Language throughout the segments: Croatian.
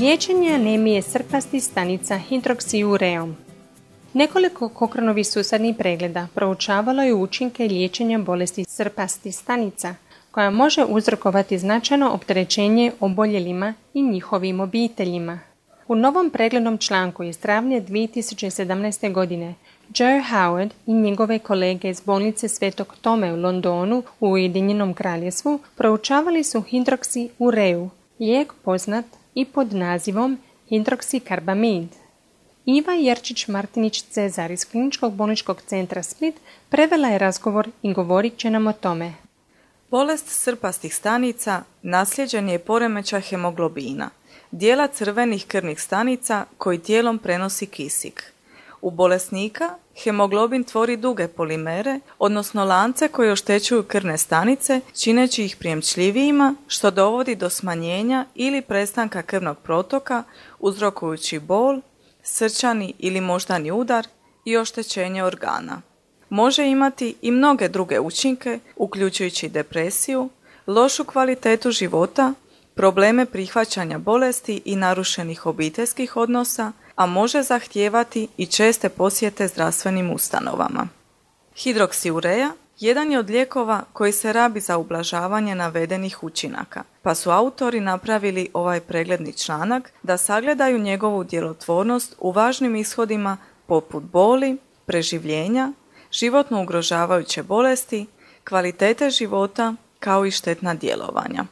Liječenje anemije srpasti stanica hidroksiureom. Nekoliko Kokranovi susadnih pregleda proučavalo je učinke liječenja bolesti srpasti stanica, koja može uzrokovati značajno opterećenje oboljelima i njihovim obiteljima. U novom preglednom članku iz travnja 2017. godine Joe Howard i njegove kolege iz bolnice Svetog Tome u Londonu u Ujedinjenom kraljevstvu proučavali su hidroksi ureu, lijek poznat i pod nazivom hidroksikarbamid. Iva Jerčić-Martinić-Cezar iz Kliničkog bolničkog centra Split prevela je razgovor i govorit će nam o tome. Bolest srpastih stanica nasljeđen je poremeća hemoglobina, dijela crvenih krvnih stanica koji tijelom prenosi kisik. U bolesnika hemoglobin tvori duge polimere, odnosno lance koji oštećuju krvne stanice, čineći ih prijemčljivijima, što dovodi do smanjenja ili prestanka krvnog protoka, uzrokujući bol, srčani ili moždani udar i oštećenje organa. Može imati i mnoge druge učinke, uključujući depresiju, lošu kvalitetu života, probleme prihvaćanja bolesti i narušenih obiteljskih odnosa, a može zahtijevati i česte posjete zdravstvenim ustanovama. Hidroksiureja jedan je od lijekova koji se rabi za ublažavanje navedenih učinaka, pa su autori napravili ovaj pregledni članak da sagledaju njegovu djelotvornost u važnim ishodima poput boli, preživljenja, životno ugrožavajuće bolesti, kvalitete života kao i štetna djelovanja.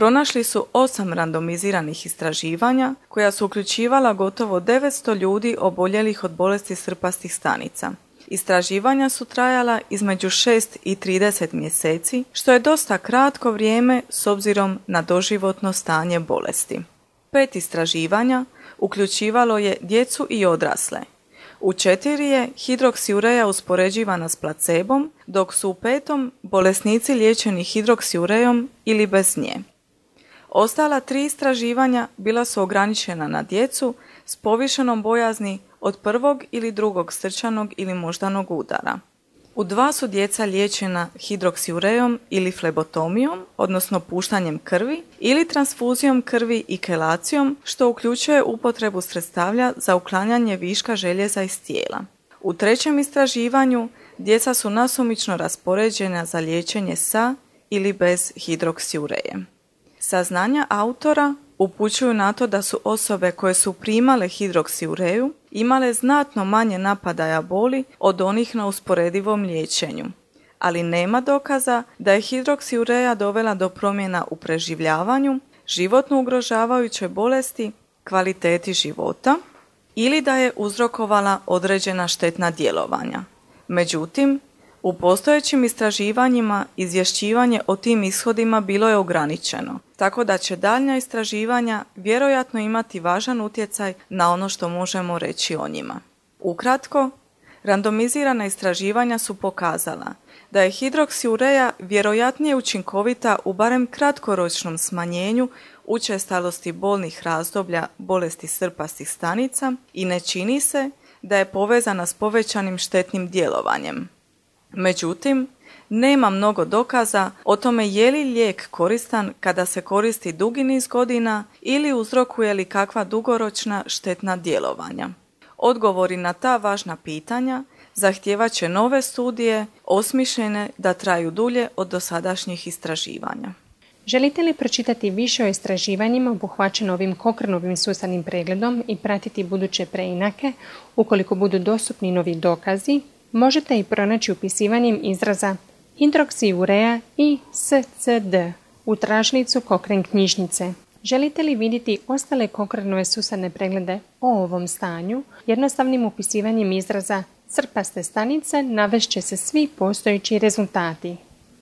Pronašli su osam randomiziranih istraživanja koja su uključivala gotovo 900 ljudi oboljelih od bolesti srpastih stanica. Istraživanja su trajala između 6 i 30 mjeseci, što je dosta kratko vrijeme s obzirom na doživotno stanje bolesti. Pet istraživanja uključivalo je djecu i odrasle. U četiri je hidroksiureja uspoređivana s placebom, dok su u petom bolesnici liječeni hidroksiurejom ili bez nje. Ostala tri istraživanja bila su ograničena na djecu s povišenom bojazni od prvog ili drugog srčanog ili moždanog udara. U dva su djeca liječena hidroksiurejom ili flebotomijom, odnosno puštanjem krvi, ili transfuzijom krvi i kelacijom, što uključuje upotrebu sredstavlja za uklanjanje viška željeza iz tijela. U trećem istraživanju djeca su nasumično raspoređena za liječenje sa ili bez hidroksiureje. Saznanja autora upućuju na to da su osobe koje su primale hidroksiureju imale znatno manje napadaja boli od onih na usporedivom liječenju. Ali nema dokaza da je hidroksiureja dovela do promjena u preživljavanju, životno ugrožavajuće bolesti, kvaliteti života ili da je uzrokovala određena štetna djelovanja. Međutim, u postojećim istraživanjima izvješćivanje o tim ishodima bilo je ograničeno, tako da će daljnja istraživanja vjerojatno imati važan utjecaj na ono što možemo reći o njima. Ukratko, randomizirana istraživanja su pokazala da je hidroksiureja vjerojatnije učinkovita u barem kratkoročnom smanjenju učestalosti bolnih razdoblja bolesti srpastih stanica i ne čini se da je povezana s povećanim štetnim djelovanjem. Međutim, nema mnogo dokaza o tome je li lijek koristan kada se koristi dugi niz godina ili uzrokuje li kakva dugoročna štetna djelovanja. Odgovori na ta važna pitanja zahtijevat će nove studije osmišljene da traju dulje od dosadašnjih istraživanja. Želite li pročitati više o istraživanjima obuhvaćeno ovim Kokrnovim sustavnim pregledom i pratiti buduće preinake ukoliko budu dostupni novi dokazi, možete i pronaći upisivanjem izraza hidroksiurea i SCD u tražnicu Kokren knjižnice. Želite li vidjeti ostale kokrenove susadne preglede o ovom stanju? Jednostavnim upisivanjem izraza crpaste stanice navešće se svi postojeći rezultati.